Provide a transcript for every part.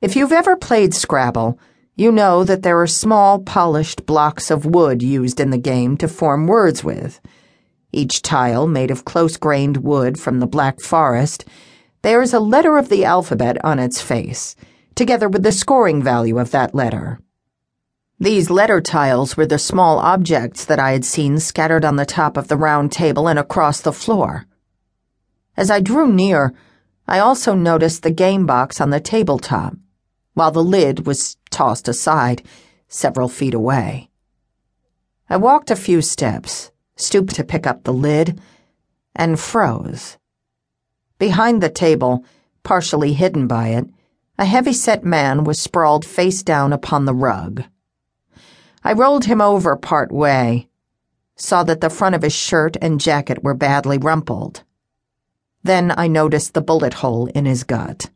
If you've ever played Scrabble, you know that there are small, polished blocks of wood used in the game to form words with. Each tile, made of close grained wood from the Black Forest, bears a letter of the alphabet on its face, together with the scoring value of that letter. These letter tiles were the small objects that I had seen scattered on the top of the round table and across the floor. As I drew near, I also noticed the game box on the tabletop while the lid was tossed aside several feet away. I walked a few steps, stooped to pick up the lid, and froze. Behind the table, partially hidden by it, a heavy-set man was sprawled face down upon the rug. I rolled him over part way, saw that the front of his shirt and jacket were badly rumpled. Then I noticed the bullet hole in his gut.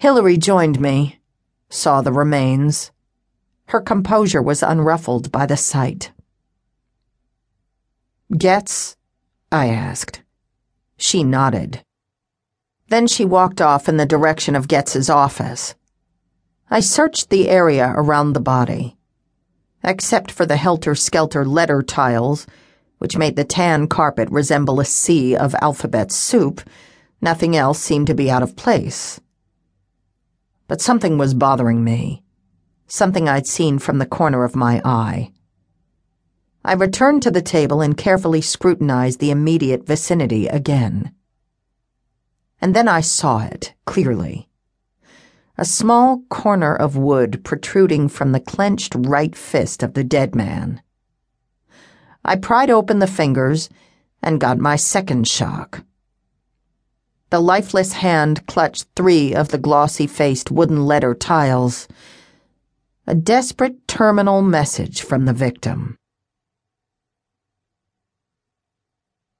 Hilary joined me, saw the remains. Her composure was unruffled by the sight. Getz? I asked. She nodded. Then she walked off in the direction of Getz's office. I searched the area around the body. Except for the helter skelter letter tiles, which made the tan carpet resemble a sea of alphabet soup, nothing else seemed to be out of place but something was bothering me. Something I'd seen from the corner of my eye. I returned to the table and carefully scrutinized the immediate vicinity again. And then I saw it, clearly. A small corner of wood protruding from the clenched right fist of the dead man. I pried open the fingers and got my second shock. The lifeless hand clutched three of the glossy faced wooden letter tiles. A desperate terminal message from the victim.